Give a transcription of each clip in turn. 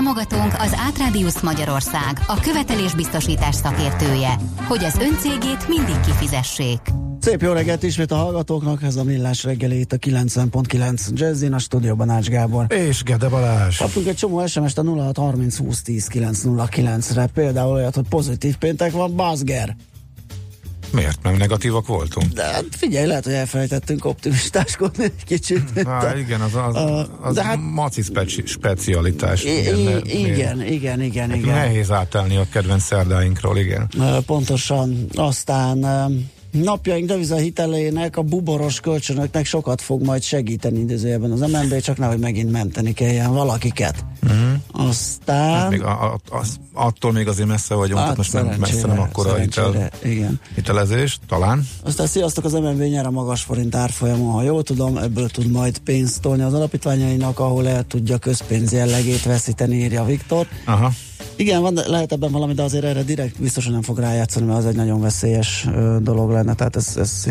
Támogatónk az Átrádiusz Magyarország, a követelésbiztosítás szakértője, hogy az öncégét mindig kifizessék. Szép jó reggelt ismét a hallgatóknak, ez a Millás reggeli itt a 90.9 Jazzin, a stúdióban Ács Gábor. És Gede Balázs. Kaptunk egy csomó SMS-t a 0630 20 10 909 re például olyat, hogy pozitív péntek van, bazger. Miért? Mert negatívak voltunk? De hát figyelj, lehet, hogy elfelejtettünk optimistáskodni egy kicsit. Há, igen, az, az, az de hát, maci speci, specialitás. I- igen, i- igen, igen, igen, igen. Nehéz átállni a kedvenc szerdáinkról, igen. Pontosan. Aztán napjaink devizahitelének, a buboros kölcsönöknek sokat fog majd segíteni idézőjelben az MNB, csak nehogy megint menteni kelljen valakiket. Uh-huh. Aztán... Hát még a, a, az, attól még azért messze vagyunk, hát, most nem, messze nem akkora hitel, igen. hitelezés, talán. Aztán sziasztok, az MNB nyer a magas forint árfolyamon, ha jól tudom, ebből tud majd pénzt tolni az alapítványainak, ahol el tudja közpénz jellegét veszíteni, írja Viktor. Aha. Igen, van, lehet ebben valami, de azért erre direkt biztosan nem fog rájátszani, mert az egy nagyon veszélyes dolog lenne, tehát ez, ez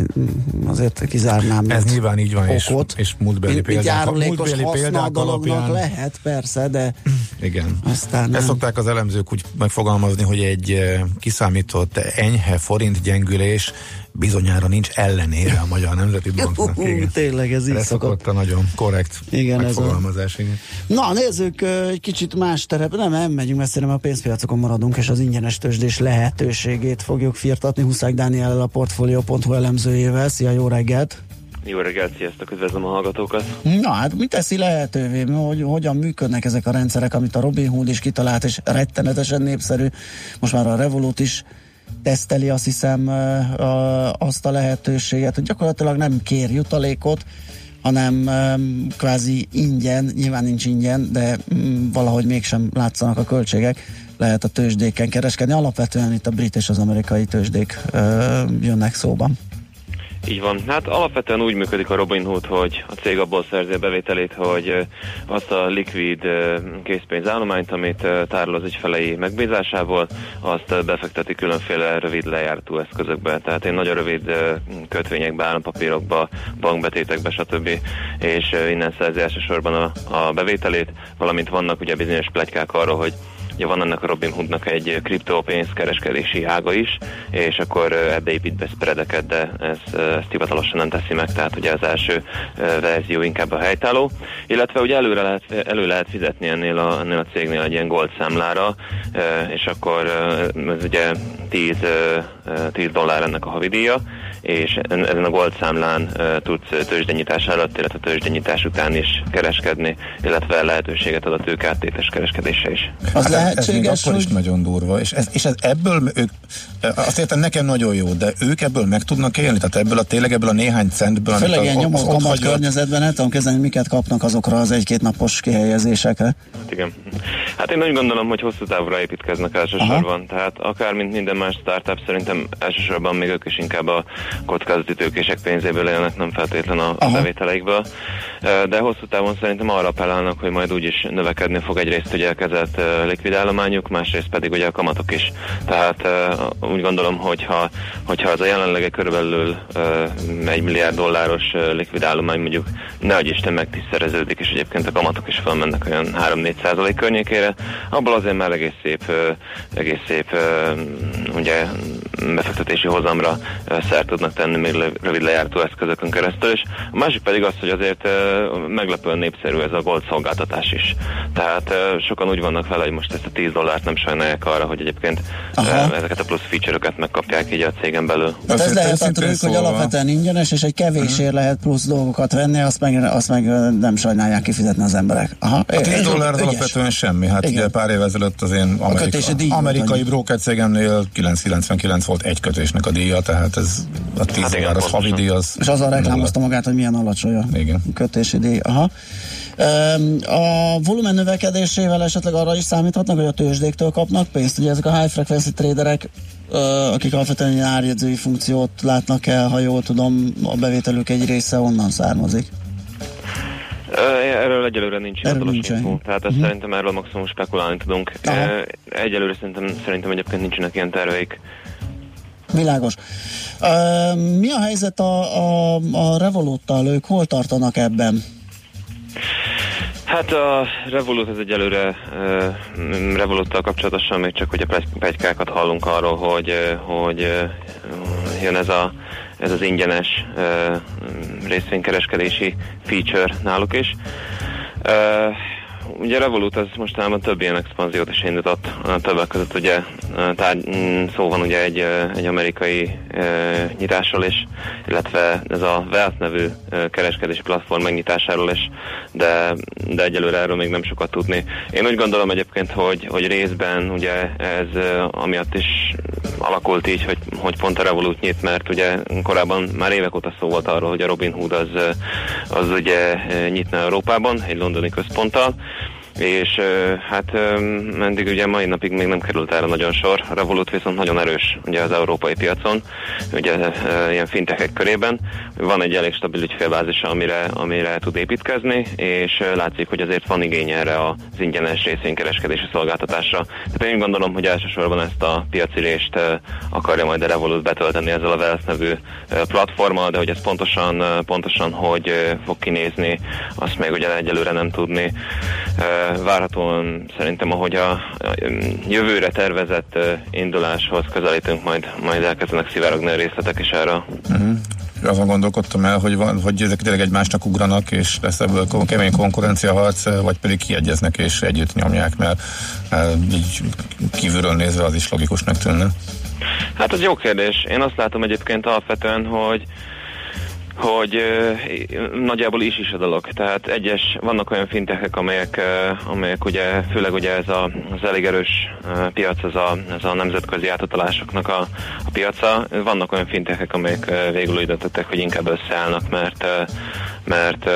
azért kizárnám. Ez nyilván így van, okot. és, és múltbeli példák, múltbeli példák alapján. lehet, persze, de igen. Aztán Ezt szokták az elemzők úgy megfogalmazni, hogy egy kiszámított enyhe forint gyengülés bizonyára nincs ellenére a Magyar Nemzeti Banknak. Uh, tényleg ez így ez szokott. a nagyon korrekt igen, megfogalmazás. Ez a... igen. Na, nézzük egy kicsit más terep. Nem, nem megyünk messzire, mert a pénzpiacokon maradunk, és az ingyenes tőzsdés lehetőségét fogjuk firtatni. Huszák Dániel a Portfolio.hu elemzőjével. Szia, jó reggelt! Jó reggelt, sziasztok, üdvözlöm a hallgatókat. Na hát, mit teszi lehetővé, hogy hogyan működnek ezek a rendszerek, amit a Robin Hood is kitalált, és rettenetesen népszerű, most már a Revolut is teszteli azt hiszem azt a lehetőséget, hogy gyakorlatilag nem kér jutalékot, hanem kvázi ingyen, nyilván nincs ingyen, de mm, valahogy mégsem látszanak a költségek, lehet a tőzsdéken kereskedni. Alapvetően itt a brit és az amerikai tőzsdék jönnek szóban. Így van. Hát alapvetően úgy működik a Robinhood, hogy a cég abból szerzi a bevételét, hogy azt a likvid készpénzállományt, amit tárol az ügyfelei megbízásából, azt befekteti különféle rövid lejártó eszközökbe. Tehát én nagyon rövid kötvényekbe, állampapírokba, bankbetétekbe, stb. És innen szerzi elsősorban a, a bevételét, valamint vannak ugye bizonyos plegykák arról, hogy Ugye van ennek a Robin Hoodnak egy kriptópénzkereskedési ága is, és akkor ebbe épít be spreadeket, de ezt, ezt hivatalosan nem teszi meg, tehát ugye az első verzió inkább a helytálló. Illetve ugye előre lehet, elő lehet fizetni ennél a, ennél a cégnél egy ilyen gold számlára, és akkor ez ugye 10, 10 dollár ennek a havidíja, és ezen a gold számlán tudsz tőzsdenyítás előtt, illetve tőzsdenyítás után is kereskedni, illetve lehetőséget ad a tőkáttétes kereskedése is. Az hát lehetséges, ez akkor is nagyon durva, és ez, és ez ebből ők, azt értem nekem nagyon jó, de ők ebből meg tudnak élni, tehát ebből a tényleg ebből a néhány centből, Főleg ilyen nyomó kamat környezetben nem tudom kezdeni, miket kapnak azokra az egy-két napos kihelyezésekre. Hát igen. Hát én úgy gondolom, hogy hosszú távra építkeznek elsősorban, Aha. tehát akár mint minden más startup, szerintem elsősorban még ők is inkább a kockázati tőkések pénzéből élnek, nem feltétlen a Aha. bevételeikből. De hosszú távon szerintem arra appellálnak, hogy majd úgyis növekedni fog egyrészt ugye elkezdett likvidállományuk, másrészt pedig ugye a kamatok is. Tehát úgy gondolom, hogyha, hogyha az a jelenlege körülbelül egy milliárd dolláros likvidállomány mondjuk nehogy Isten megtisztereződik, és egyébként a kamatok is felmennek olyan 3-4 százalék környékére, abból azért már egész szép, egész szép ugye befektetési hozamra szert tudnak tenni még rövid lejártó eszközökön keresztül, és a másik pedig az, hogy azért meglepően népszerű ez a gold szolgáltatás is. Tehát sokan úgy vannak vele, hogy most ezt a 10 dollárt nem sajnálják arra, hogy egyébként Aha. ezeket a plusz feature-öket megkapják így a cégen belül. Hát ez lehet trükk, hogy alapvetően ingyenes, és egy kevésért uh-huh. lehet plusz dolgokat venni, azt meg, azt meg nem sajnálják kifizetni az emberek. Aha. A 10 dollár az alapvetően semmi. Hát Igen. ugye pár évvel ezelőtt az én amerika, amerikai broker cégemnél 999 volt egy kötésnek a díja, tehát ez a 10 hát az havi díj az... És azzal reklámozta magát, hogy milyen alacsony a igen. kötési díj. Aha. A volumen növekedésével esetleg arra is számíthatnak, hogy a tőzsdéktől kapnak pénzt. Ugye ezek a high frequency traderek, akik alapvetően egy árjegyzői funkciót látnak el, ha jól tudom, a bevételük egy része onnan származik. Erről egyelőre nincs hivatalos info, tehát uh-huh. szerintem erről maximum spekulálni tudunk. Aha. Egyelőre szerintem, szerintem egyébként nincsenek ilyen terveik. Világos. Uh, mi a helyzet a, a, a Revoluttal? Ők hol tartanak ebben? Hát a Revolut ez egyelőre uh, Revoluttal kapcsolatosan még csak ugye pegykákat hallunk arról, hogy, hogy jön ez, a, ez az ingyenes részvénykereskedési feature náluk is. Uh, ugye Revolut az mostanában több ilyen expanziót is indított, többek között ugye tár, mm, szó van ugye egy, egy amerikai nyitásról is, illetve ez a Wealth nevű kereskedési platform megnyitásáról is, de, de egyelőre erről még nem sokat tudni. Én úgy gondolom egyébként, hogy, hogy részben ugye ez amiatt is alakult így, hogy, hogy pont a Revolut nyit, mert ugye korábban már évek óta szó volt arról, hogy a Robin Hood az, az ugye nyitna Európában, egy londoni központtal, és hát eddig ugye mai napig még nem került erre nagyon sor. A Revolut viszont nagyon erős ugye az európai piacon, ugye ilyen fintekek körében. Van egy elég stabil ügyfélbázisa, amire, amire tud építkezni, és látszik, hogy azért van igény erre az ingyenes részvénykereskedési szolgáltatásra. Tehát én gondolom, hogy elsősorban ezt a piaci részt akarja majd a Revolut betölteni ezzel a Wealth nevű platformmal, de hogy ez pontosan, pontosan hogy fog kinézni, azt még ugye egyelőre nem tudni várhatóan szerintem, ahogy a jövőre tervezett induláshoz közelítünk, majd, majd elkezdenek szivárogni a részletek is erre. Uh-huh. Azon gondolkodtam el, hogy, van, hogy ezek tényleg egymásnak ugranak, és lesz ebből kemény konkurencia harc, vagy pedig kiegyeznek és együtt nyomják, mert így kívülről nézve az is logikusnak tűnne. Hát ez jó kérdés. Én azt látom egyébként alapvetően, hogy hogy nagyjából is is a dolog. Tehát egyes, vannak olyan fintekek, amelyek, amelyek ugye, főleg ugye ez a, az elég erős piac, ez a, ez a nemzetközi átutalásoknak a, a piaca. Vannak olyan fintekek, amelyek végül úgy döntöttek, hogy inkább összeállnak, mert mert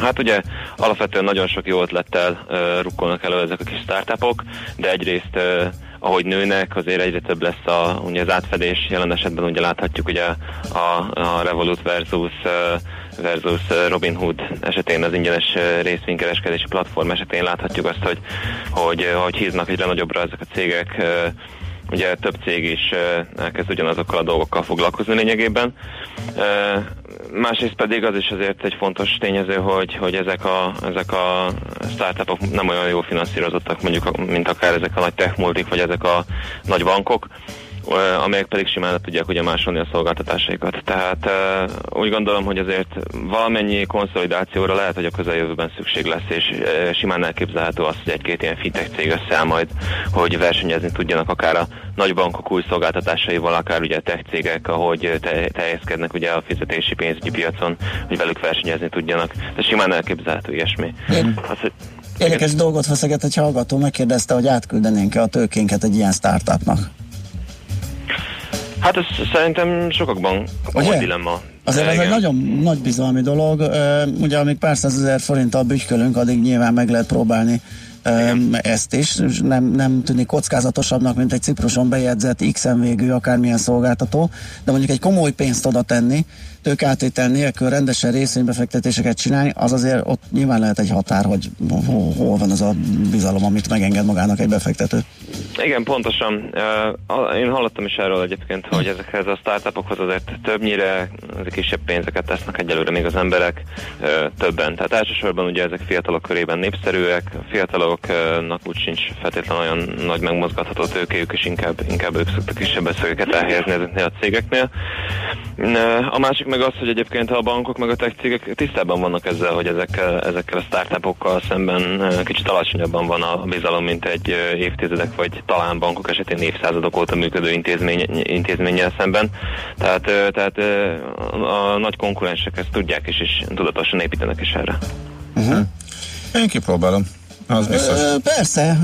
hát ugye alapvetően nagyon sok jó ötlettel rukkolnak elő ezek a kis startupok, de egyrészt ahogy nőnek, azért egyre több lesz a, ugye az átfedés. Jelen esetben ugye láthatjuk ugye a, a Revolut versus versus Robin Hood esetén az ingyenes részvénykereskedési platform esetén láthatjuk azt, hogy, hogy, hogy híznak egyre nagyobbra ezek a cégek ugye több cég is elkezd ugyanazokkal a dolgokkal foglalkozni lényegében. Másrészt pedig az is azért egy fontos tényező, hogy, hogy ezek, a, ezek a startupok nem olyan jól finanszírozottak, mondjuk, mint akár ezek a nagy tech vagy ezek a nagy bankok amelyek pedig simán tudják ugye másolni a szolgáltatásaikat. Tehát úgy gondolom, hogy azért valamennyi konszolidációra lehet, hogy a közeljövőben szükség lesz, és simán elképzelhető az, hogy egy-két ilyen fintech cég összeáll majd, hogy versenyezni tudjanak akár a nagy bankok új szolgáltatásaival, akár ugye tech cégek, ahogy te- teljeszkednek ugye a fizetési pénzügyi piacon, hogy velük versenyezni tudjanak. De simán elképzelhető ilyesmi. Az, hogy Érdekes dolgot feszeget egy hallgató, megkérdezte, hogy átküldenénk-e a tőkénket egy ilyen startupnak. Hát ez szerintem sokakban a dilemma. Azért ez egy nagyon nagy bizalmi dolog. Ugye amíg pár százezer forinttal bütykölünk, addig nyilván meg lehet próbálni igen. ezt is. Nem, nem tűnik kockázatosabbnak, mint egy Cipruson bejegyzett XM végű akármilyen szolgáltató, de mondjuk egy komoly pénzt oda tenni, tőkátétel nélkül rendesen részvénybefektetéseket csinálni, az azért ott nyilván lehet egy határ, hogy hol, van az a bizalom, amit megenged magának egy befektető. Igen, pontosan. Én hallottam is erről egyébként, hogy ezekhez a startupokhoz azért többnyire kisebb pénzeket tesznek egyelőre még az emberek többen. Tehát elsősorban ugye ezek fiatalok körében népszerűek, a fiataloknak úgy sincs feltétlenül olyan nagy megmozgatható tőkéjük, és inkább, inkább ők szoktak kisebb összegeket elhelyezni ezeknél a cégeknél. A másik meg az, hogy egyébként a bankok meg a tech cégek tisztában vannak ezzel, hogy ezekkel, ezekkel a startupokkal szemben kicsit alacsonyabban van a bizalom, mint egy évtizedek vagy talán bankok esetén évszázadok óta működő intézmény, intézménnyel szemben. Tehát, tehát a nagy konkurensek ezt tudják is, és tudatosan építenek is erre. Uh-huh. Én kipróbálom. Az biztos. Persze,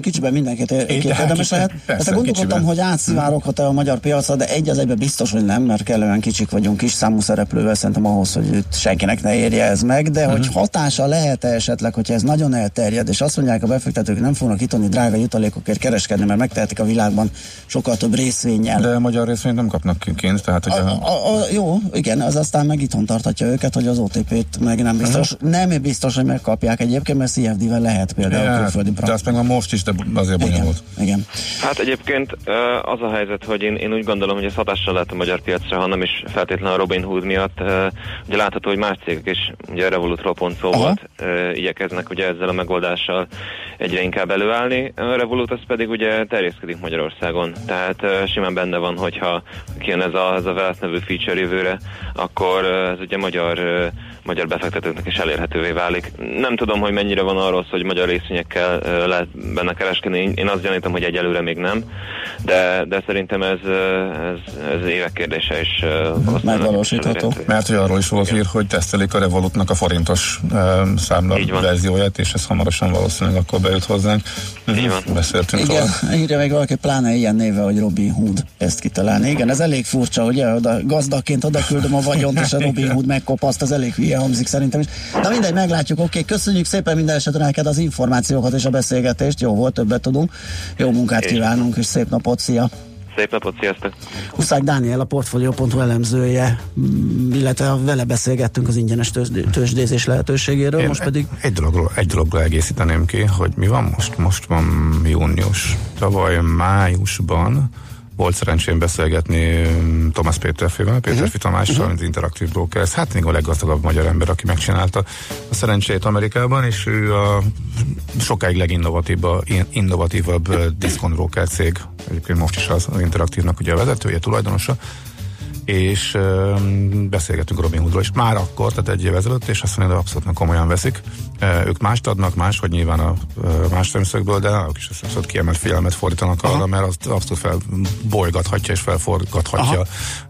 kicsiben mindenkit érdemes lehet. Persze, gondolkodtam, kicsiben. hogy átszivároghat-e a magyar piacra, de egy az egyben biztos, hogy nem, mert kellően kicsik vagyunk kis számú szereplővel, szerintem ahhoz, hogy itt senkinek ne érje ez meg, de uh-huh. hogy hatása lehet-e esetleg, hogyha ez nagyon elterjed, és azt mondják a befektetők, nem fognak itt drága jutalékokért kereskedni, mert megtehetik a világban sokkal több részvényel. De a magyar részvényt nem kapnak kint, tehát hogy a, a, a, jó, igen, az aztán meg itthon tartatja őket, hogy az OTP-t meg nem biztos, uh-huh. nem biztos, hogy megkapják egyébként, mert CFD-vel lehet például ja, külföldi De azt meg már most is, de azért bonyolult. Igen, igen. Hát egyébként az a helyzet, hogy én, én úgy gondolom, hogy ez hatással lehet a magyar piacra, ha nem is feltétlenül a Robin Hood miatt. Ugye látható, hogy más cégek is, ugye a Revolut pont szó volt, igyekeznek ugye ezzel a megoldással egyre inkább előállni. A Revolut az pedig ugye terjeszkedik Magyarországon, tehát simán benne van, hogyha kijön ez a, ez a Wealth nevű feature jövőre, akkor ez ugye magyar magyar befektetőknek is elérhetővé válik. Nem tudom, hogy mennyire van arról hogy magyar részvényekkel lehet benne kereskedni. Én azt gyanítom, hogy egyelőre még nem, de, de szerintem ez, ez, ez évek kérdése is megvalósítható. Mert hogy arról is volt hír, hogy tesztelik a Revolutnak a forintos uh, számla verzióját, és ez hamarosan valószínűleg akkor bejut hozzánk. Így van. Beszéltünk Igen, írja meg valaki pláne ilyen néve, hogy Robin Hood ezt kitalálni. Igen, ez elég furcsa, ugye? Oda, gazdaként oda küldöm a vagyont, és a Robin Hood megkopaszt, az elég hülye hangzik szerintem is. Na mindegy, meglátjuk. Oké, okay, köszönjük szépen minden esetre neked az információkat és a beszélgetést. Jó volt, többet tudunk. Jó munkát kívánunk, és szép napot, szia! Szép napot, sziasztok! Huszák Dániel, a Portfolio.hu elemzője, illetve vele beszélgettünk az ingyenes tőzsdézés lehetőségéről, Én most pedig... Egy dologról, egy dologról egészíteném ki, hogy mi van most? Most van június. Tavaly májusban volt szerencsém beszélgetni um, Thomas Péterfével, Péterfi uh-huh. Tamással, uh-huh. az Interactive Brokers, hát még a leggazdagabb magyar ember, aki megcsinálta a szerencsét Amerikában, és ő a sokáig leginnovatívabb innovatívabb uh, discount broker cég, egyébként most is az, az Interaktívnak ugye a vezetője, tulajdonosa, és uh, beszélgetünk Robin Hoodról is már akkor, tehát egy év ezelőtt, és azt mondja, hogy abszolút komolyan veszik. Uh, ők mást adnak, más, hogy nyilván a uh, más szemszögből, de ők is abszolút kiemelt figyelmet fordítanak Aha. arra, mert azt abszolút felbolygathatja és felforgathatja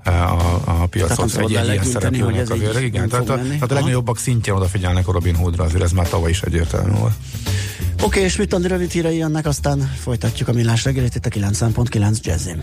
uh, a, a piacot egy ilyen, ilyen szereplőnek azért. Igen, tehát a, tehát a legnagyobbak szintjén odafigyelnek a Robin Hoodra, azért ez már tavaly is egyértelmű volt. Oké, okay, és mit Andi rövid hírei jönnek, aztán folytatjuk a millás reggelit itt a 9.9 Jazzin.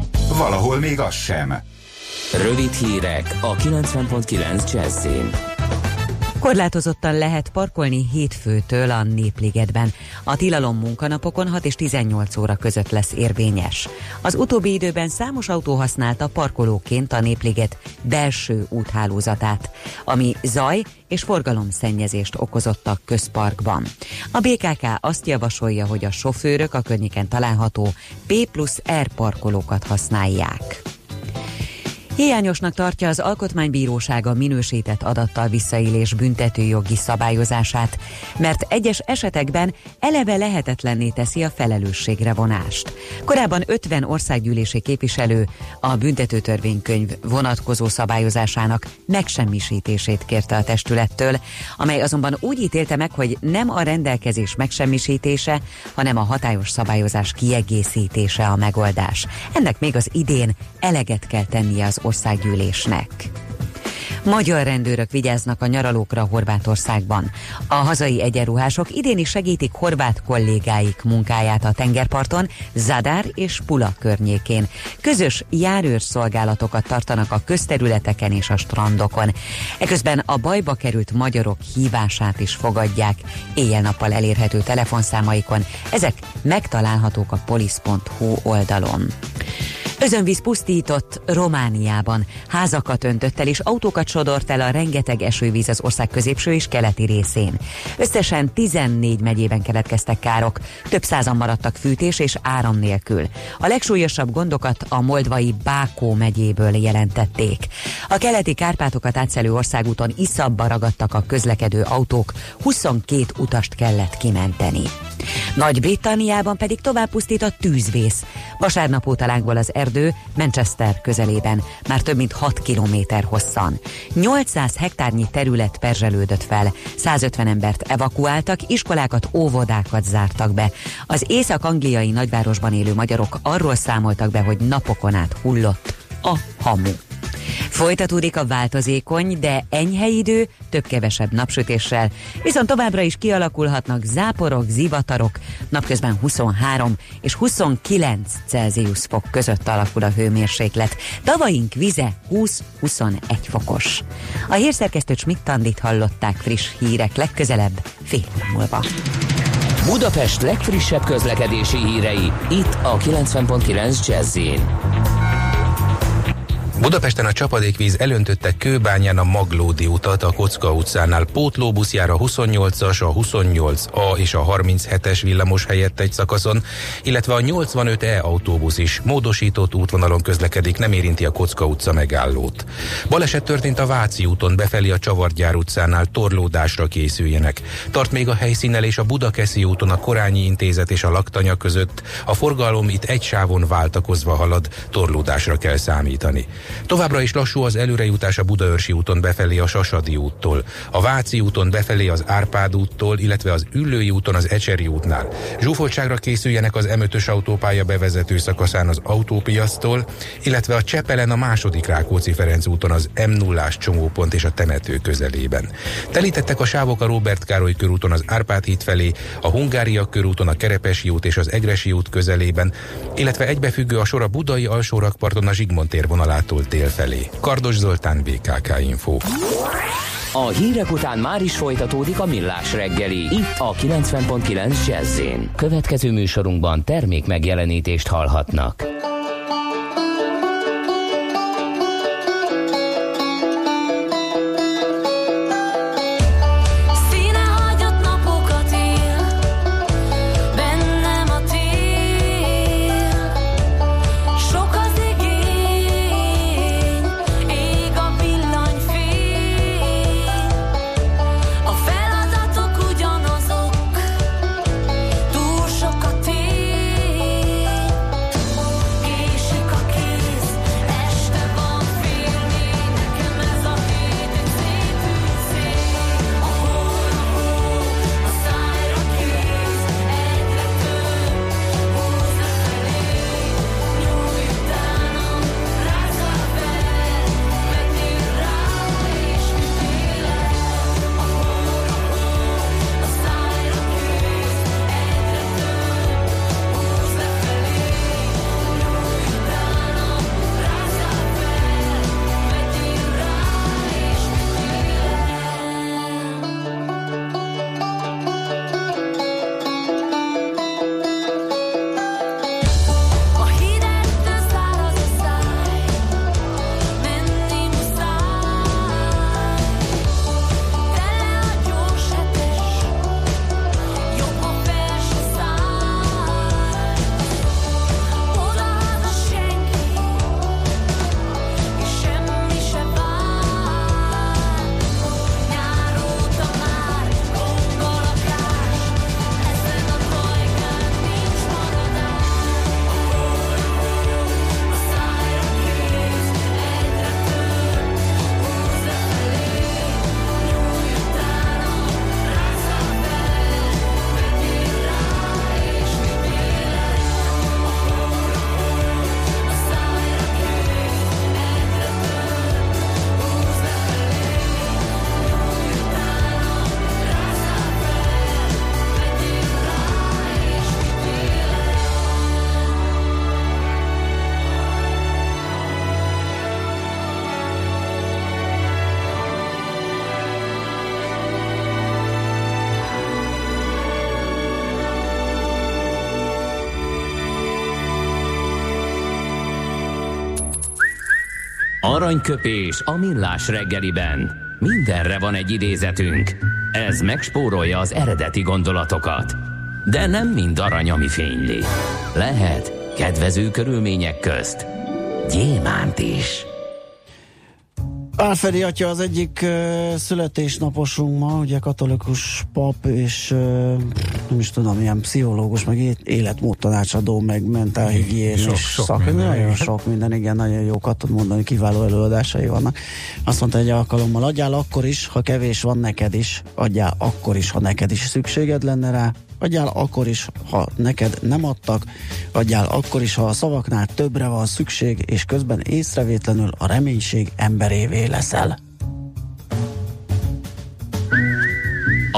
Valahol még az sem. Rövid hírek a 90.9 Jazzin. Korlátozottan lehet parkolni hétfőtől a Népligetben. A tilalom munkanapokon 6 és 18 óra között lesz érvényes. Az utóbbi időben számos autó használta parkolóként a Népliget belső úthálózatát, ami zaj és forgalomszennyezést okozott a közparkban. A BKK azt javasolja, hogy a sofőrök a környéken található P plusz R parkolókat használják. Hiányosnak tartja az Alkotmánybírósága minősített adattal visszaélés büntetőjogi szabályozását, mert egyes esetekben eleve lehetetlenné teszi a felelősségre vonást. Korábban 50 országgyűlési képviselő a büntetőtörvénykönyv vonatkozó szabályozásának megsemmisítését kérte a testülettől, amely azonban úgy ítélte meg, hogy nem a rendelkezés megsemmisítése, hanem a hatályos szabályozás kiegészítése a megoldás. Ennek még az idén eleget kell tennie az országgyűlésnek. Magyar rendőrök vigyáznak a nyaralókra Horvátországban. A hazai egyenruhások idén is segítik horvát kollégáik munkáját a tengerparton, Zadár és Pula környékén. Közös járőrszolgálatokat tartanak a közterületeken és a strandokon. Eközben a bajba került magyarok hívását is fogadják éjjel-nappal elérhető telefonszámaikon. Ezek megtalálhatók a polisz.hu oldalon. Özönvíz pusztított Romániában. Házakat öntött el és autókat sodort el a rengeteg esővíz az ország középső és keleti részén. Összesen 14 megyében keletkeztek károk, több százan maradtak fűtés és áram nélkül. A legsúlyosabb gondokat a moldvai Bákó megyéből jelentették. A keleti Kárpátokat átszelő országúton iszabba ragadtak a közlekedő autók, 22 utast kellett kimenteni. Nagy-Britanniában pedig tovább pusztít a tűzvész. Vasárnap óta lángol az erdő Manchester közelében, már több mint 6 kilométer hosszan. 800 hektárnyi terület perzselődött fel, 150 embert evakuáltak, iskolákat, óvodákat zártak be. Az észak-angliai nagyvárosban élő magyarok arról számoltak be, hogy napokon át hullott a hamu. Folytatódik a változékony, de enyhe idő, több-kevesebb napsütéssel, viszont továbbra is kialakulhatnak záporok, zivatarok, napközben 23 és 29 Celsius fok között alakul a hőmérséklet. Tavaink vize 20-21 fokos. A hírszerkesztő Schmidt-Tandit hallották friss hírek legközelebb fél múlva. Budapest legfrissebb közlekedési hírei itt a 90.9 jazz Budapesten a csapadékvíz elöntötte Kőbányán a Maglódi utat a Kocka utcánál. Pótlóbusz jár a 28-as, a 28A és a 37-es villamos helyett egy szakaszon, illetve a 85E autóbusz is módosított útvonalon közlekedik, nem érinti a Kocka utca megállót. Baleset történt a Váci úton befelé a Csavargyár utcánál torlódásra készüljenek. Tart még a helyszínnel és a Budakeszi úton a Korányi Intézet és a Laktanya között. A forgalom itt egy sávon váltakozva halad, torlódásra kell számítani. Továbbra is lassú az előrejutás a Budaörsi úton befelé a Sasadi úttól, a Váci úton befelé az Árpád úttól, illetve az Üllői úton az Ecseri útnál. Zsúfoltságra készüljenek az M5-ös autópálya bevezető szakaszán az autópiasztól, illetve a Csepelen a második Rákóczi-Ferenc úton az M0-ás csomópont és a temető közelében. Telítettek a sávok a Robert Károly körúton az Árpád híd felé, a Hungária körúton a Kerepesi út és az Egresi út közelében, illetve egybefüggő a sor a Budai alsórakparton a Zsigmond tér vonalától indult délfelé. Kardos Zoltán, BKK Info. A hírek után már is folytatódik a millás reggeli. Itt a 90.9 jazz Következő műsorunkban termék megjelenítést hallhatnak. Aranyköpés a millás reggeliben. Mindenre van egy idézetünk. Ez megspórolja az eredeti gondolatokat. De nem mind arany, ami fényli. Lehet kedvező körülmények közt gyémánt is. Álfedi atya az egyik uh, születésnaposunk ma, ugye katolikus pap, és uh, nem is tudom, ilyen pszichológus, meg életmódtanácsadó, meg mentálhigién, sok, és sok szak, minden, nagyon igen. sok minden, igen, nagyon jókat tud mondani, kiváló előadásai vannak. Azt mondta egy alkalommal, adjál akkor is, ha kevés van neked is, adjál akkor is, ha neked is szükséged lenne rá, adjál akkor is, ha neked nem adtak, adjál akkor is, ha a szavaknál többre van szükség, és közben észrevétlenül a reménység emberévé leszel.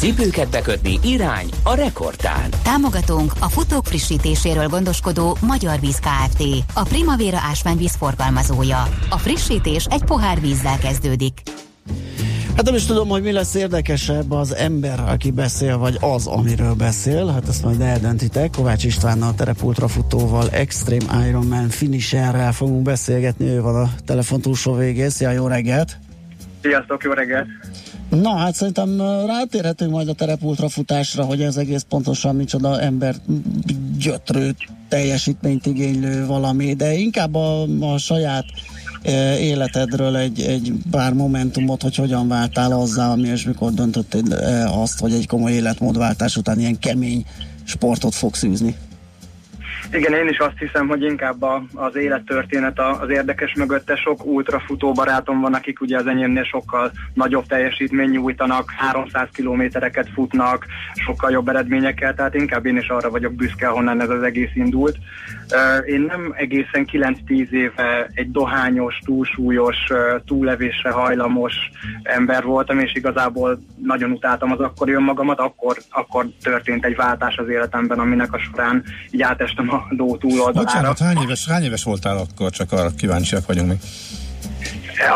Cipőket bekötni irány a rekordtán. Támogatónk a futók frissítéséről gondoskodó Magyar Víz Kft. A Primavera ásványvíz forgalmazója. A frissítés egy pohár vízzel kezdődik. Hát nem is tudom, hogy mi lesz érdekesebb az ember, aki beszél, vagy az, amiről beszél. Hát ezt majd eldöntitek. Kovács Istvánnal, terepultrafutóval, Extreme Ironman finisherrel fogunk beszélgetni. Ő van a telefon túlsó végén. Szia, jó reggelt! Sziasztok, jó reggelt! Na, hát szerintem rátérhetünk majd a terepultrafutásra, hogy ez egész pontosan micsoda ember gyötrő teljesítményt igénylő valami, de inkább a, a saját életedről egy, egy pár momentumot, hogy hogyan váltál azzá, ami és mikor döntötted ö, azt, hogy egy komoly életmódváltás után ilyen kemény sportot fogsz űzni. Igen, én is azt hiszem, hogy inkább a, az élettörténet a- az érdekes mögötte. Sok ultrafutó barátom van, akik ugye az enyémnél sokkal nagyobb teljesítmény nyújtanak, 300 kilométereket futnak, sokkal jobb eredményekkel, tehát inkább én is arra vagyok büszke, honnan ez az egész indult. Én nem egészen 9-10 éve egy dohányos, túlsúlyos, ö, túlevésre hajlamos ember voltam, és igazából nagyon utáltam az akkori önmagamat, akkor, akkor történt egy váltás az életemben, aminek a során így átestem a ló túloldalára. Bocsánat, hány éves, hány éves voltál akkor? Csak arra kíváncsiak vagyunk még.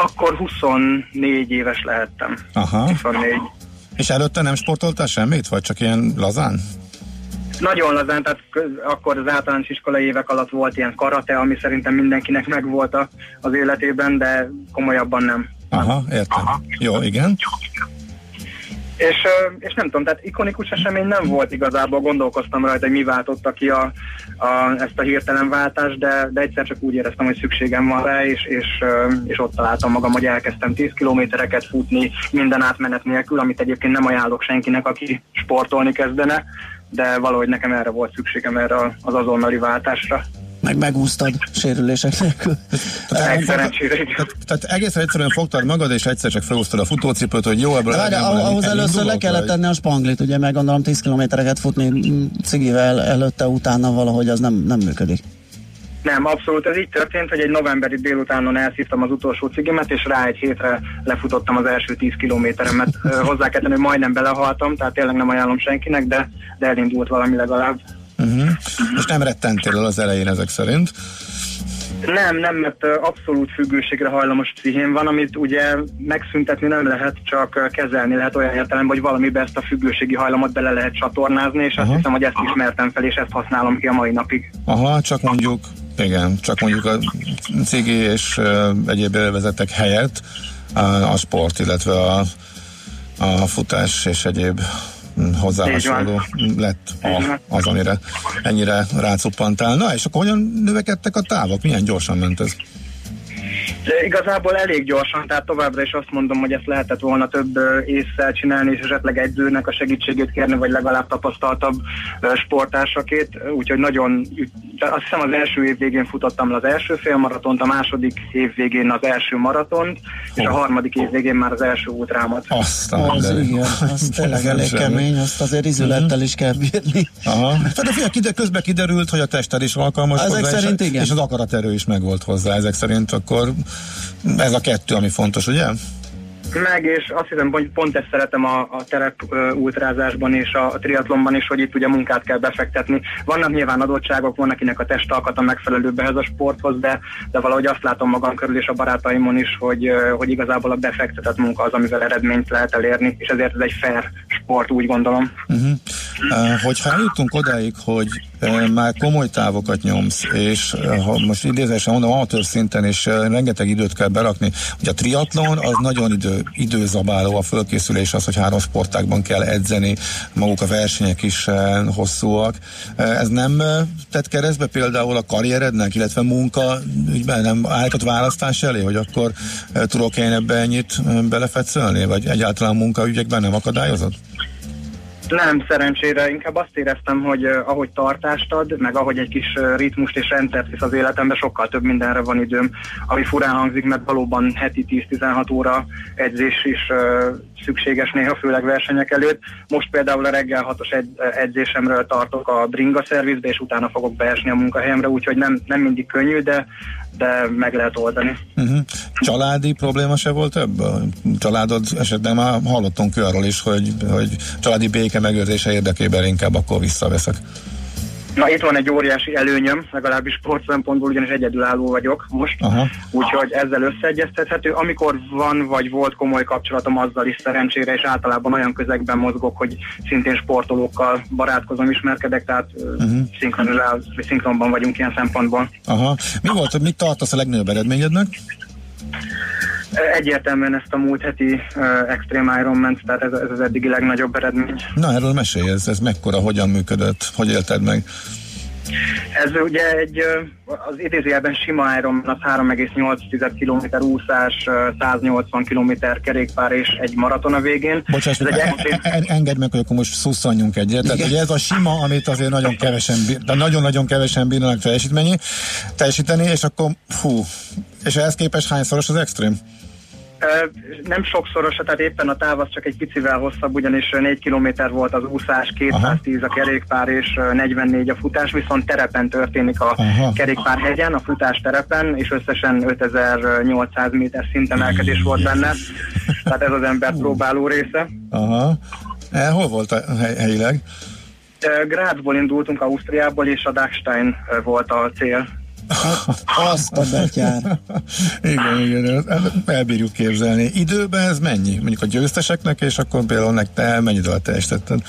Akkor 24 éves lehettem. Aha. 24. És előtte nem sportoltál semmit? Vagy csak ilyen lazán? Nagyon lazán, tehát köz- akkor az általános iskolai évek alatt volt ilyen karate, ami szerintem mindenkinek megvolt az életében, de komolyabban nem. Aha, értem. Jó, igen. És, és nem tudom, tehát ikonikus esemény nem volt igazából, gondolkoztam rajta, hogy mi váltotta ki a, a, ezt a hirtelen váltást, de, de egyszer csak úgy éreztem, hogy szükségem van rá, és, és, és ott találtam magam, hogy elkezdtem 10 kilométereket futni minden átmenet nélkül, amit egyébként nem ajánlok senkinek, aki sportolni kezdene, de valahogy nekem erre volt szükségem, erre az azonnali váltásra. Meg megúsztad sérülések nélkül. Igen. Tehát, tehát egészen egyszerűen fogtad magad, és egyszer csak felhúztad a futócipőt, hogy jó, ebből De ahhoz először le kellett tenni a spanglit, ugye meg gondolom 10 kilométereket futni cigivel előtte, utána valahogy az nem, nem működik. Nem, abszolút ez így történt, hogy egy novemberi délutánon elszívtam az utolsó cigimet, és rá egy hétre lefutottam az első 10 kilométeremet. Hozzá kell tenni, hogy majdnem belehaltam, tehát tényleg nem ajánlom senkinek, de, de elindult valami legalább. Uh-huh. És nem rettentél el az elején ezek szerint. Nem, nem, mert abszolút függőségre hajlamos pszichém van, amit ugye megszüntetni nem lehet, csak kezelni lehet olyan értelemben, hogy valamibe ezt a függőségi hajlamot bele lehet csatornázni, és azt Aha. hiszem, hogy ezt ismertem fel, és ezt használom ki a mai napig. Aha, csak mondjuk, igen, csak mondjuk a cigi és egyéb élvezetek helyett a, a sport, illetve a, a futás és egyéb hozzá hasonló lett a, az, amire ennyire rácuppantál. Na, és akkor hogyan növekedtek a távok? Milyen gyorsan ment ez? De igazából elég gyorsan, tehát továbbra is azt mondom, hogy ezt lehetett volna több észszel csinálni, és esetleg edzőnek a segítségét kérni, vagy legalább tapasztaltabb sportársakét, úgyhogy nagyon, azt hiszem az első év végén futottam le az első félmaratont, a második év végén az első maratont, és a harmadik év végén már az első ultrámat. Aztán, Az de- igen, az tényleg elég kemény, azt azért izülettel is kell bírni. Aha. Hát de figyelj, kide, közben kiderült, hogy a tested is alkalmas Ezek hozzá, szerint és, igen. és az akaraterő is megvolt hozzá. Ezek szerint akkor ez a kettő, ami fontos, ugye? meg, és azt hiszem, hogy pont ezt szeretem a, a terep ultrázásban és a, a triatlonban is, hogy itt ugye munkát kell befektetni. Vannak nyilván adottságok, van akinek a testalkata megfelelőbb ehhez a sporthoz, de, de valahogy azt látom magam körül és a barátaimon is, hogy, hogy igazából a befektetett munka az, amivel eredményt lehet elérni, és ezért ez egy fair sport, úgy gondolom. Uh-huh. Uh, hogyha eljutunk odáig, hogy már komoly távokat nyomsz, és ha most idézésen mondom, amatőr szinten, és rengeteg időt kell berakni, hogy a triatlon az nagyon idő, időzabáló a fölkészülés, az, hogy három sportákban kell edzeni, maguk a versenyek is hosszúak. Ez nem tett keresztbe például a karrierednek, illetve munka, ügyben nem állított választás elé, hogy akkor tudok én ebbe ennyit belefetszölni, vagy egyáltalán munkaügyekben nem akadályozott? Nem, szerencsére inkább azt éreztem, hogy uh, ahogy tartást ad, meg ahogy egy kis uh, ritmust és rendszert visz az életembe, sokkal több mindenre van időm, ami furán hangzik, mert valóban heti 10-16 óra edzés is uh, szükséges néha, főleg versenyek előtt. Most például a reggel 6-os egy, edzésemről tartok a bringa szervizbe, és utána fogok beesni a munkahelyemre, úgyhogy nem, nem mindig könnyű, de de meg lehet oldani. Uh-huh. Családi probléma se volt ebből? Családod esetben már hallottunk arról is, hogy, hogy családi béke megőrzése érdekében inkább akkor visszaveszek. Na itt van egy óriási előnyöm, legalábbis sport szempontból, ugyanis egyedülálló vagyok most, Aha. úgyhogy ezzel összeegyeztethető. Amikor van vagy volt komoly kapcsolatom azzal is szerencsére, és általában olyan közegben mozgok, hogy szintén sportolókkal barátkozom, ismerkedek, tehát uh-huh. szinkronban vagyunk ilyen szempontból. Aha. Mi volt, hogy mit tartasz a legnagyobb eredményednek? Egyértelműen ezt a múlt heti uh, Extreme Ironman, tehát ez, ez az eddigi legnagyobb eredmény. Na, erről mesélj, ez, ez mekkora, hogyan működött, hogy élted meg? Ez ugye egy, az idézőjelben sima Ironman, az 3,8 km úszás, 180 km kerékpár és egy maraton a végén. Bocsás, ez egy en, en, engedd meg, hogy akkor most szusszanjunk egyet. Tehát ugye ez a sima, amit azért nagyon kevesen, de nagyon-nagyon kevesen bírnak teljesítmeni, teljesíteni, és akkor fú, és ehhez képest hányszoros az extrém? Nem sokszoros, tehát éppen a táv az csak egy picivel hosszabb, ugyanis 4 km volt az úszás, 210 Aha. a kerékpár és 44 a futás, viszont terepen történik a Aha. kerékpárhegyen, a futás terepen, és összesen 5800 méter szintemelkedés volt benne, tehát ez az ember próbáló része. Aha. E, hol volt a hely, helyileg? Grazból indultunk, Ausztriából, és a Dachstein volt a cél. Azt a betyár. igen, igen, elbírjuk képzelni. Időben ez mennyi? Mondjuk a győzteseknek, és akkor például nek te mennyi alatt teljesítetted?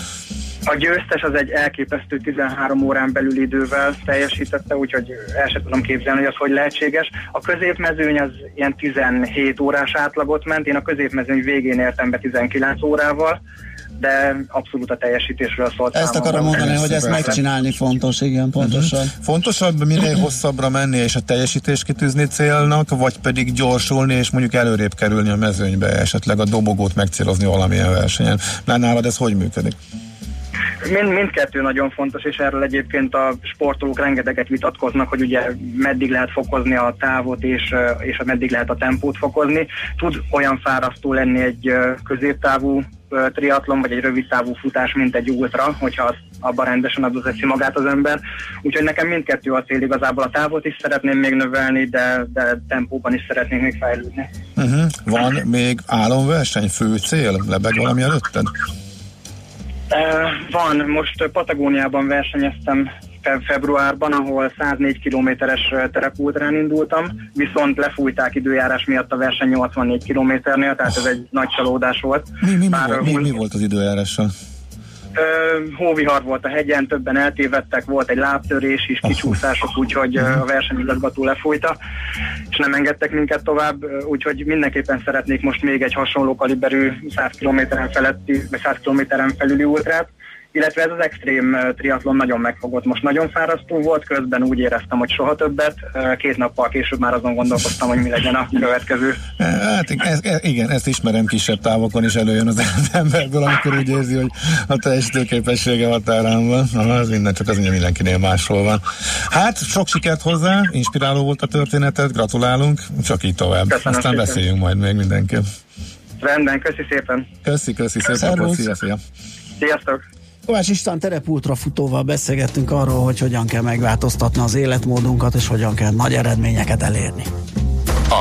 A győztes az egy elképesztő 13 órán belül idővel teljesítette, úgyhogy el sem tudom képzelni, hogy az hogy lehetséges. A középmezőny az ilyen 17 órás átlagot ment, én a középmezőny végén értem be 19 órával, de abszolút a teljesítésről szólt. Ezt akarom mondani, hogy ezt megcsinálni fontos, igen, pontosan. Uh-huh. Fontosabb minél hosszabbra menni és a teljesítés kitűzni célnak, vagy pedig gyorsulni és mondjuk előrébb kerülni a mezőnybe, esetleg a dobogót megcélozni valamilyen versenyen. Mert nálad ez hogy működik? Mind, mindkettő nagyon fontos, és erről egyébként a sportolók rengeteget vitatkoznak, hogy ugye meddig lehet fokozni a távot, és, és meddig lehet a tempót fokozni. Tud olyan fárasztó lenni egy középtávú triatlon, vagy egy rövid távú futás, mint egy ultra, hogyha abban rendesen adozeszi magát az ember. Úgyhogy nekem mindkettő a cél igazából a távot is szeretném még növelni, de, de tempóban is szeretnék még fejlődni. Uh-huh. Van még álomverseny, fő cél? Lebeg valami előtted? Van, most Patagóniában versenyeztem februárban, ahol 104 kilométeres terepultrán indultam, viszont lefújták időjárás miatt a verseny 84 kilométernél, tehát ez egy nagy csalódás volt. Mi, mi, mi, Bár, mi, mi volt az időjárással? hóvihar volt a hegyen, többen eltévedtek, volt egy lábtörés is, kicsúszások, úgyhogy uh, a versenyigazgató lefújta, és nem engedtek minket tovább, úgyhogy mindenképpen szeretnék most még egy hasonló kaliberű 100 kilométeren feletti, vagy 100 kilométeren felüli ultrát, illetve ez az extrém triatlon nagyon megfogott. Most nagyon fárasztó volt, közben úgy éreztem, hogy soha többet. Két nappal később már azon gondolkoztam, hogy mi legyen a következő. Hát ez, igen, ezt ismerem kisebb távokon is előjön az emberből, amikor úgy érzi, hogy a teljesítőképessége határán van. Az minden, csak az mindenkinél máshol van. Hát sok sikert hozzá, inspiráló volt a történetet, gratulálunk, csak így tovább. Köszönöm Aztán szépen. beszéljünk majd még mindenképp. Rendben, köszi szépen. Köszi, köszi szépen. Szia, szia. Sziasztok. Kovács István terepultrafutóval beszélgettünk arról, hogy hogyan kell megváltoztatni az életmódunkat, és hogyan kell nagy eredményeket elérni.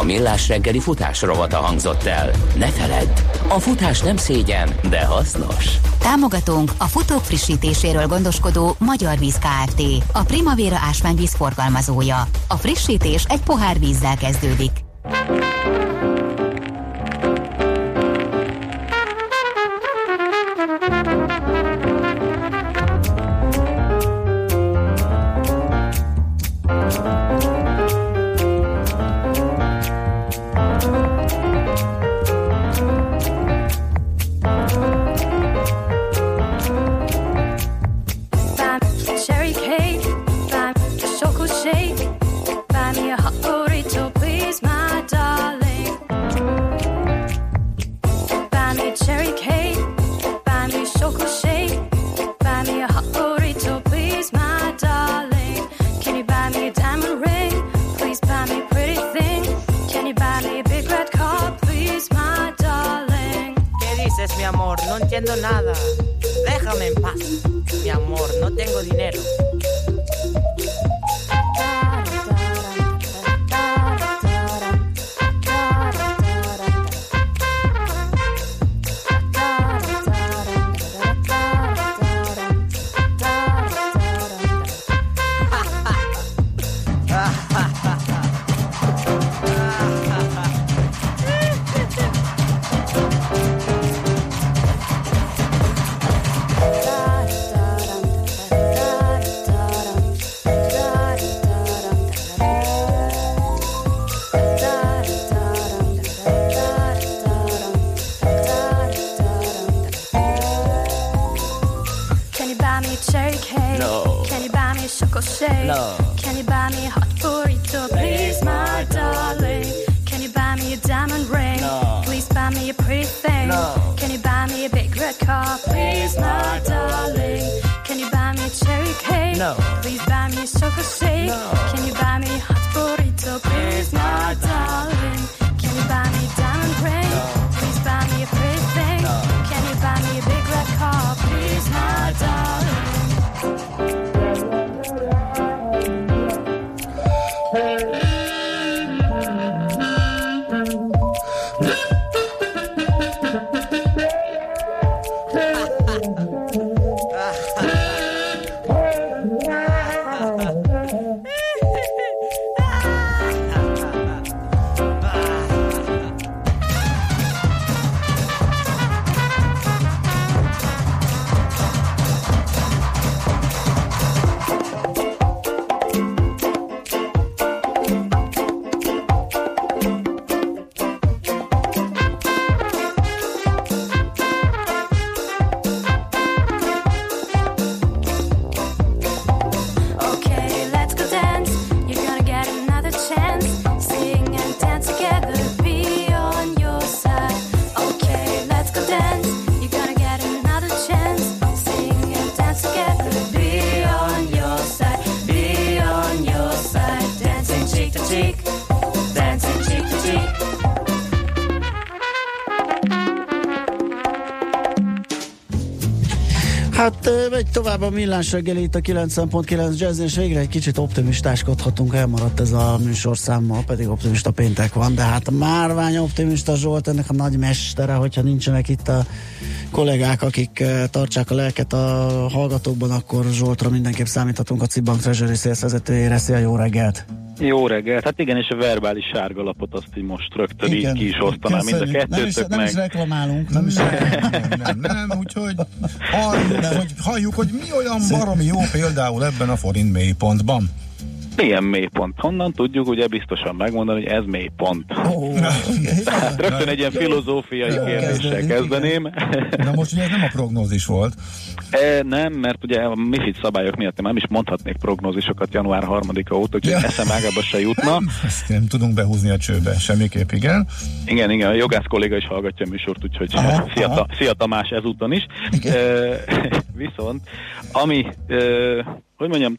A Millás reggeli futás rovata hangzott el. Ne feledd, a futás nem szégyen, de hasznos. Támogatónk a futók frissítéséről gondoskodó Magyar Víz Kft. A Primavera ásványvíz forgalmazója. A frissítés egy pohár vízzel kezdődik. Cherry cake? No. Can you buy me a chocolate shake? No. Can you buy me a hot burrito, please, my darling? Can you buy me a diamond ring? No. Please buy me a pretty thing. No. Can you buy me a big red car, please, my darling? Can you buy me a cherry cake? No. Please buy me a chocolate shake. No. Can you buy me a hot burrito, please, my darling? Can you buy me a diamond ring? Please tovább a millás reggeli itt a 90.9 jazz, és végre egy kicsit optimistáskodhatunk, elmaradt ez a műsorszám, ma pedig optimista péntek van, de hát márvány optimista Zsolt ennek a nagy mestere, hogyha nincsenek itt a kollégák, akik ö, tartsák a lelket a hallgatókban, akkor Zsoltra mindenképp számíthatunk a Cibbank Treasury Sales vezetőjére. Szia, jó reggelt! Jó reggelt, hát igen, és a verbális sárgalapot azt így most rögtön így ki is osztanám, mind a köszönjük. nem is, nem is reklamálunk. Nem, nem, nem, nem, nem, úgyhogy halljuk, hogy, halljuk, hogy mi olyan baromi jó például ebben a forint mélypontban. Milyen mélypont? Honnan tudjuk ugye biztosan megmondani, hogy ez mélypont? Oh, Hát rögtön egy ilyen filozófiai Jó, kérdéssel kezdeném. Na most ugye ez nem a prognózis volt. E, nem, mert ugye a MIFID szabályok miatt nem is mondhatnék prognózisokat január 3-a óta, úgyhogy Ja. eszem ágába se jutna. Nem, ezt nem tudunk behúzni a csőbe, semmiképp, igen. Igen, igen, a jogász kolléga is hallgatja a műsort, úgyhogy Aha, szia, aha. Ta, szia Tamás ezúton is. Igen. E, viszont, ami, e, hogy mondjam,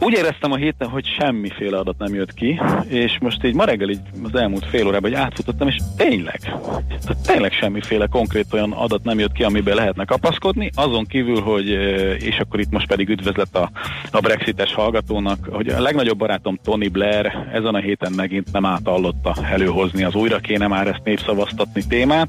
Úgy éreztem a héten, hogy semmiféle adat nem jött ki, és most így ma reggel így az elmúlt fél órában így átfutottam, és tényleg, tehát tényleg semmiféle konkrét olyan adat nem jött ki, amiben lehetne kapaszkodni, azon kívül, hogy, eh, és akkor itt most pedig üdvözlet a, a brexites hallgatónak, hogy a legnagyobb barátom Tony Blair ezen a héten megint nem átallotta előhozni az újra kéne már ezt népszavaztatni témát,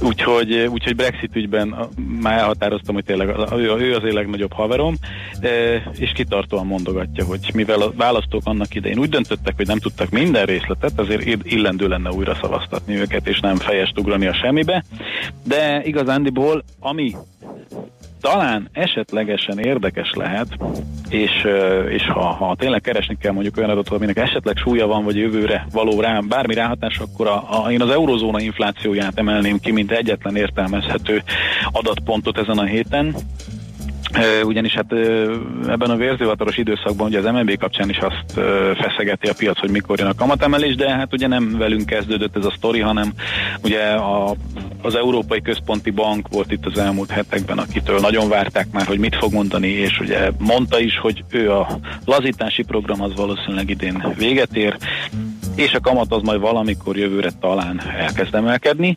úgyhogy, úgyhogy Brexit ügyben már elhatároztam, hogy tényleg ő, ő az én legnagyobb haverom, eh, és kitartóan mondogatja, hogy mivel a választók annak idején úgy döntöttek, hogy nem tudtak minden részletet, azért ill- illendő lenne újra szavaztatni őket, és nem fejest ugrani a semmibe. De igazándiból, ami talán esetlegesen érdekes lehet, és, és ha, ha tényleg keresni kell mondjuk olyan adatot, aminek esetleg súlya van, vagy jövőre való rá, bármi ráhatás, akkor a, a, én az eurozóna inflációját emelném ki, mint egyetlen értelmezhető adatpontot ezen a héten. Ugyanis hát ebben a vérzőhataros időszakban ugye az MNB kapcsán is azt feszegeti a piac, hogy mikor jön a kamatemelés, de hát ugye nem velünk kezdődött ez a sztori, hanem ugye a, az Európai Központi Bank volt itt az elmúlt hetekben, akitől nagyon várták már, hogy mit fog mondani, és ugye mondta is, hogy ő a lazítási program az valószínűleg idén véget ér, és a kamat az majd valamikor jövőre talán elkezd emelkedni.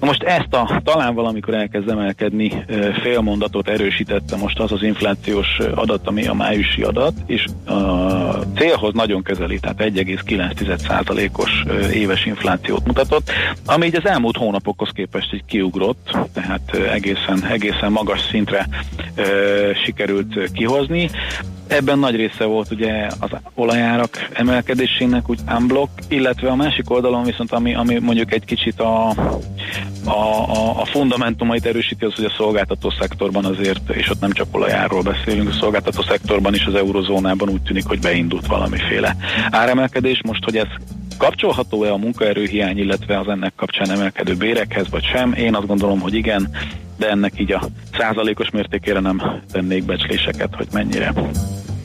Most ezt a talán valamikor elkezd emelkedni ö, félmondatot erősítette most az az inflációs adat, ami a májusi adat, és a célhoz nagyon közeli, tehát 1,9%-os ö, éves inflációt mutatott, ami így az elmúlt hónapokhoz képest így kiugrott, tehát egészen, egészen magas szintre sikerült kihozni. Ebben nagy része volt ugye az olajárak emelkedésének úgy unblock, illetve a másik oldalon viszont ami, ami mondjuk egy kicsit a, a, a, a fundamentumait erősíti az, hogy a szolgáltató szektorban azért, és ott nem csak olajáról beszélünk, a szolgáltató szektorban is az eurozónában úgy tűnik, hogy beindult valamiféle áremelkedés. Most, hogy ez kapcsolható-e a munkaerőhiány, illetve az ennek kapcsán emelkedő bérekhez, vagy sem? Én azt gondolom, hogy igen, de ennek így a százalékos mértékére nem tennék becsléseket, hogy mennyire.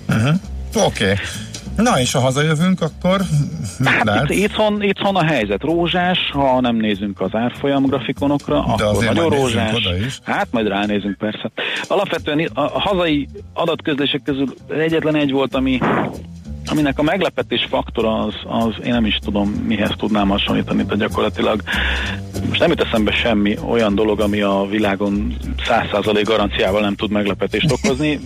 Uh-huh. Oké. Okay. Na és ha hazajövünk, akkor Hát lát? itt, itthon, itthon a helyzet rózsás, ha nem nézünk az árfolyam grafikonokra, De akkor nagyon rózsás. oda is. Hát majd ránézünk persze. Alapvetően a, a hazai adatközlések közül egyetlen egy volt, ami aminek a meglepetés faktora az, az, én nem is tudom, mihez tudnám hasonlítani, de gyakorlatilag most nem jut eszembe semmi olyan dolog, ami a világon 100% garanciával nem tud meglepetést okozni.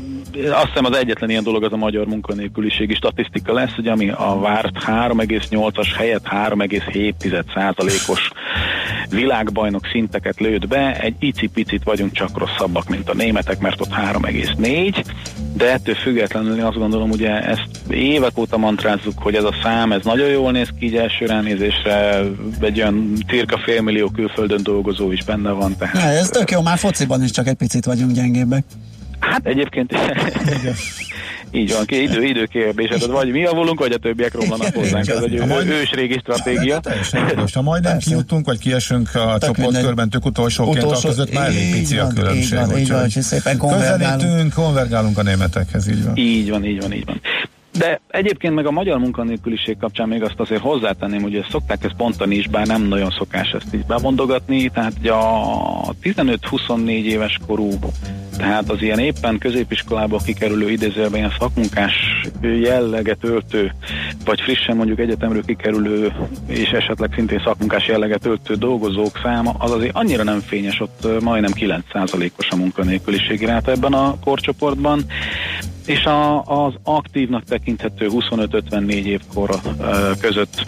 Azt hiszem az egyetlen ilyen dolog az a magyar munkanélküliségi statisztika lesz, ugye, ami a várt 3,8-as helyett 3,7%-os világbajnok szinteket lőtt be. Egy icipicit vagyunk csak rosszabbak, mint a németek, mert ott 3,4, de ettől függetlenül azt gondolom, ugye ezt évek óta mantrázzuk, hogy ez a szám, ez nagyon jól néz ki, így első ránézésre egy olyan cirka félmillió külföldön dolgozó is benne van. Tehát, Na, ez tök jó, már fociban is csak egy picit vagyunk gyengébbek. Hát egyébként így van, ki idő, idő kérdés, tehát vagy mi javulunk, vagy a többiek romlanak hozzánk, ez egy majd- ős régi stratégia. Teljesen jogos. Ha majd nem kijutunk, vagy kiesünk a csoportkörben, tök utolsóként, Utolsó- a között már elég pici a van, különbség. így van, így van, szépen konvergálunk. Közelítünk, konvergálunk a németekhez, így van. Így van, így van, így van. De egyébként meg a magyar munkanélküliség kapcsán még azt azért hozzátenném, hogy ezt szokták ezt bontani is, bár nem nagyon szokás ezt így bemondogatni, tehát ugye a 15-24 éves korú, tehát az ilyen éppen középiskolába kikerülő idézőben ilyen szakmunkás jelleget öltő, vagy frissen mondjuk egyetemről kikerülő, és esetleg szintén szakmunkás jelleget öltő dolgozók száma, az azért annyira nem fényes, ott majdnem 9%-os a munkanélküliségi ráta ebben a korcsoportban, és a, az aktívnak tekinthető 25-54 évkor között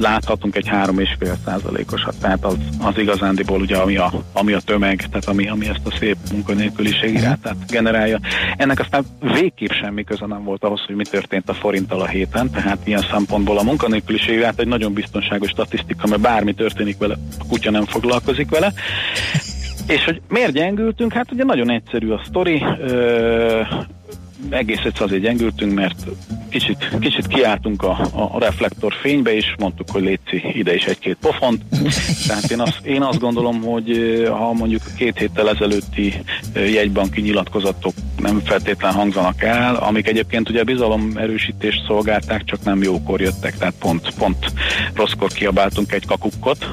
láthatunk egy 3,5 százalékosat, tehát az, az igazándiból ugye ami a, ami a tömeg, tehát ami, ami ezt a szép munkanélküliségi rátát generálja. Ennek aztán végképp semmi köze nem volt ahhoz, hogy mi történt a forinttal a héten, tehát ilyen szempontból a munkanélküliségi rát egy nagyon biztonságos statisztika, mert bármi történik vele, a kutya nem foglalkozik vele. És hogy miért gyengültünk? Hát ugye nagyon egyszerű a sztori. Ö, egész egyszer azért gyengültünk, mert kicsit, kicsit kiálltunk a, a, a reflektor fénybe, és mondtuk, hogy létszi ide is egy-két pofont. Tehát én azt, én azt gondolom, hogy ö, ha mondjuk két héttel ezelőtti ö, jegybanki nyilatkozatok nem feltétlen hangzanak el, amik egyébként ugye bizalom erősítést szolgálták, csak nem jókor jöttek, tehát pont, pont rosszkor kiabáltunk egy kakukkot.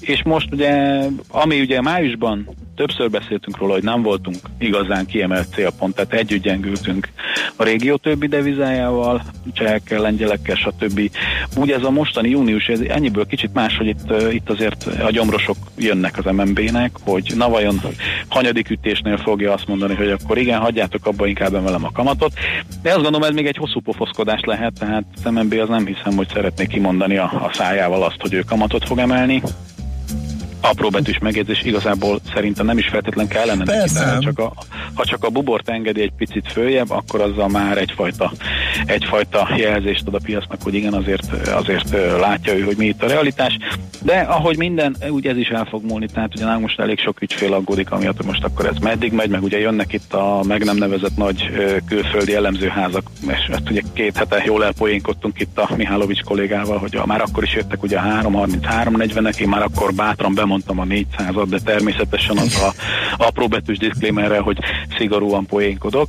És most ugye, ami ugye májusban többször beszéltünk róla, hogy nem voltunk igazán kiemelt célpont, tehát együtt gyengültünk a régió többi devizájával, csehekkel, lengyelekkel, stb. Úgy ez a mostani június, ez ennyiből kicsit más, hogy itt, itt azért a gyomrosok jönnek az MNB-nek, hogy na vajon hanyadik ütésnél fogja azt mondani, hogy akkor igen, hagyjátok abba, inkább emelem a kamatot. De azt gondolom, ez még egy hosszú pofoszkodás lehet, tehát az MNB az nem hiszem, hogy szeretné kimondani a, a szájával azt, hogy ő kamatot fog emelni apró betűs megjegyzés, igazából szerintem nem is feltétlen kellene neki, Persze. ha csak, a, ha csak a bubort engedi egy picit följebb, akkor azzal már egyfajta, egyfajta jelzést ad a piacnak, hogy igen, azért, azért látja ő, hogy mi itt a realitás. De ahogy minden, úgy ez is el fog múlni, tehát ugye most elég sok ügyfél aggódik, amiatt, hogy most akkor ez meddig megy, meg ugye jönnek itt a meg nem nevezett nagy külföldi elemzőházak, és hát ugye két hete jól elpoénkodtunk itt a Mihálovics kollégával, hogy a, már akkor is jöttek ugye a 333 40 én már akkor bátran bemondtam a 400-at, de természetesen az a apró betűs diszklémerrel, hogy szigorúan poénkodok.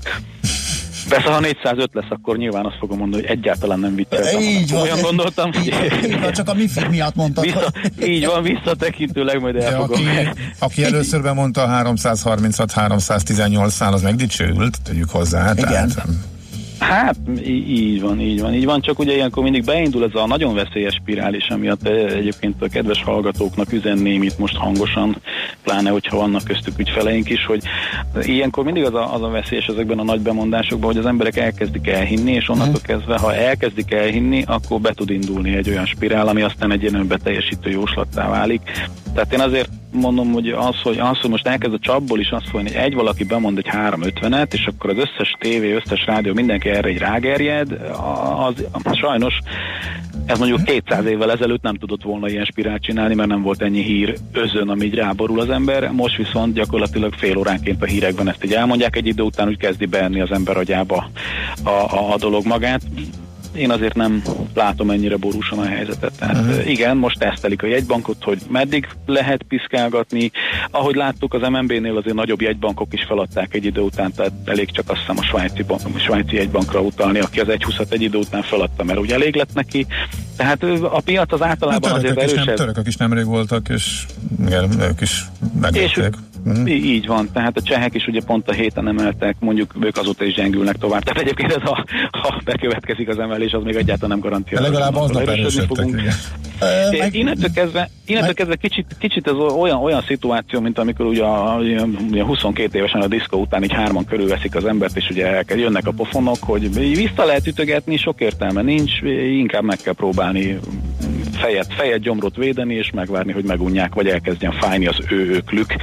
Persze, ha 405 lesz, akkor nyilván azt fogom mondani, hogy egyáltalán nem vicceltem. Így van. Olyan gondoltam, hogy Így van, csak a MIFID miatt mondtad. vissza, így van, visszatekintőleg majd De el fogom. aki, aki először bemondta a 336-318-nál, az megdicsőült, tegyük hozzá. Igen. Tehát, Hát így van, így van, így van, csak ugye ilyenkor mindig beindul ez a nagyon veszélyes spirális, amiatt eh, egyébként a kedves hallgatóknak üzenném itt most hangosan, pláne hogyha vannak köztük ügyfeleink is, hogy ilyenkor mindig az a, az a veszélyes ezekben a nagy bemondásokban, hogy az emberek elkezdik elhinni, és onnantól kezdve, ha elkezdik elhinni, akkor be tud indulni egy olyan spirál, ami aztán egy ilyen beteljesítő jóslattá válik. Tehát én azért mondom, hogy az, hogy, az, hogy most elkezd a csapból is azt folyni, hogy egy valaki bemond egy 350-et, és akkor az összes tévé, összes rádió, mindenki erre egy rágerjed, az, az sajnos ez mondjuk 200 évvel ezelőtt nem tudott volna ilyen spirált csinálni, mert nem volt ennyi hír özön, ami így ráborul az ember. Most viszont gyakorlatilag fél óránként a hírekben ezt így elmondják, egy idő után úgy kezdi beenni az ember agyába a, a, a dolog magát én azért nem látom ennyire borúsan a helyzetet. Tehát uh-huh. igen, most tesztelik a jegybankot, hogy meddig lehet piszkálgatni. Ahogy láttuk, az MNB-nél azért nagyobb jegybankok is feladták egy idő után, tehát elég csak azt hiszem a svájci, bank, a svájci jegybankra utalni, aki az 1,20-at egy idő után feladta, mert ugye elég lett neki. Tehát a piac az a általában azért törökök is, nem, erősebb. törökök is nemrég voltak, és igen, ők is megvették. Í- így van, tehát a csehek is ugye pont a héten emeltek, mondjuk ők azóta is gyengülnek tovább. Tehát egyébként ez a, ha bekövetkezik az emelés, az még egyáltalán nem garantja. De legalább aznap erősödtek. Innentől kezdve, innentől kezdve kicsit, kicsit ez olyan, olyan szituáció, mint amikor ugye, a, ugye 22 évesen a diszkó után így hárman körülveszik az embert, és ugye jönnek a pofonok, hogy vissza lehet ütögetni, sok értelme nincs, inkább meg kell próbálni fejet, fejet, gyomrot védeni, és megvárni, hogy megunják, vagy elkezdjen fájni az ő öklük,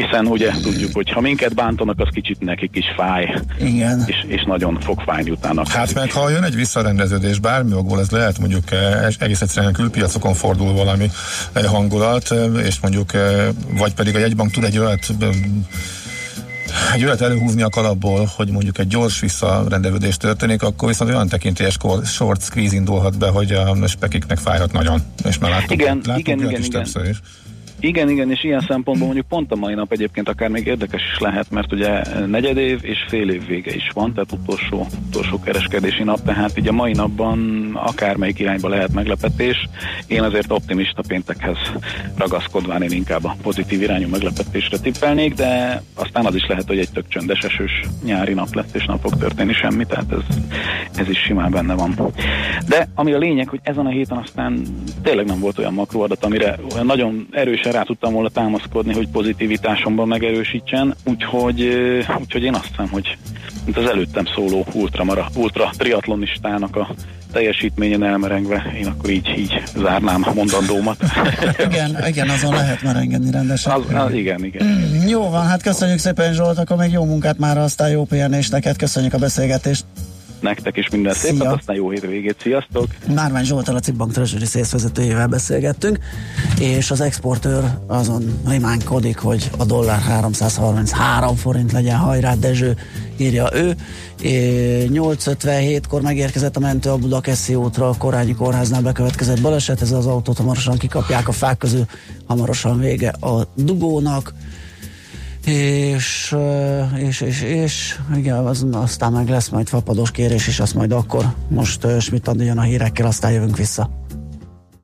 hiszen ugye tudjuk, hogy ha minket bántanak, az kicsit nekik is fáj, Igen. és, és nagyon fog fájni utána. Hát meg ha jön egy visszarendeződés, bármi okból ez lehet, mondjuk eh, egész egyszerűen külpiacokon fordul valami eh, hangulat, eh, és mondjuk, vagy pedig a jegybank tud egy olyat egy olyat előhúzni a kalapból, hogy mondjuk egy gyors visszarendeződés történik, akkor viszont olyan tekintélyes short squeeze indulhat be, hogy a spekiknek fájhat nagyon. És már láttuk, Igen, láttuk igen, igen, is igen. többször is. Igen, igen, és ilyen szempontból mondjuk pont a mai nap egyébként akár még érdekes is lehet, mert ugye negyed év és fél év vége is van, tehát utolsó, utolsó kereskedési nap, tehát így a mai napban akármelyik irányba lehet meglepetés. Én azért optimista péntekhez ragaszkodván én inkább a pozitív irányú meglepetésre tippelnék, de aztán az is lehet, hogy egy tök csöndes esős nyári nap lesz, és nem fog történni semmi, tehát ez, ez is simán benne van. De ami a lényeg, hogy ezen a héten aztán tényleg nem volt olyan makroadat, amire olyan nagyon erősen rá tudtam volna támaszkodni, hogy pozitivitásomban megerősítsen, úgyhogy, úgyhogy én azt hiszem, hogy mint az előttem szóló ultra, ultra triatlonistának a teljesítményen elmerengve, én akkor így, így zárnám a mondandómat. Igen, igen, azon lehet merengeni rendesen. Az, az, igen, igen. Mm, Jó van, hát köszönjük szépen Zsolt, akkor még jó munkát már, aztán jó pihenést neked, köszönjük a beszélgetést. Nektek is minden Szia. szépet, aztán jó hétvégét, sziasztok! Márvány Zsoltal, a Cibbank Treasury Sales vezetőjével beszélgettünk, és az exportőr azon rimánkodik, hogy a dollár 333 forint legyen, hajrá Dezső, írja ő. É, 8.57-kor megérkezett a mentő a Budakeszi útra, a Korányi kórháznál bekövetkezett baleset, ez az autót hamarosan kikapják a fák közül, hamarosan vége a dugónak és, és, és, és igen, az, aztán meg lesz majd fapados kérés is, azt majd akkor most Schmidt jön a hírekkel, aztán jövünk vissza.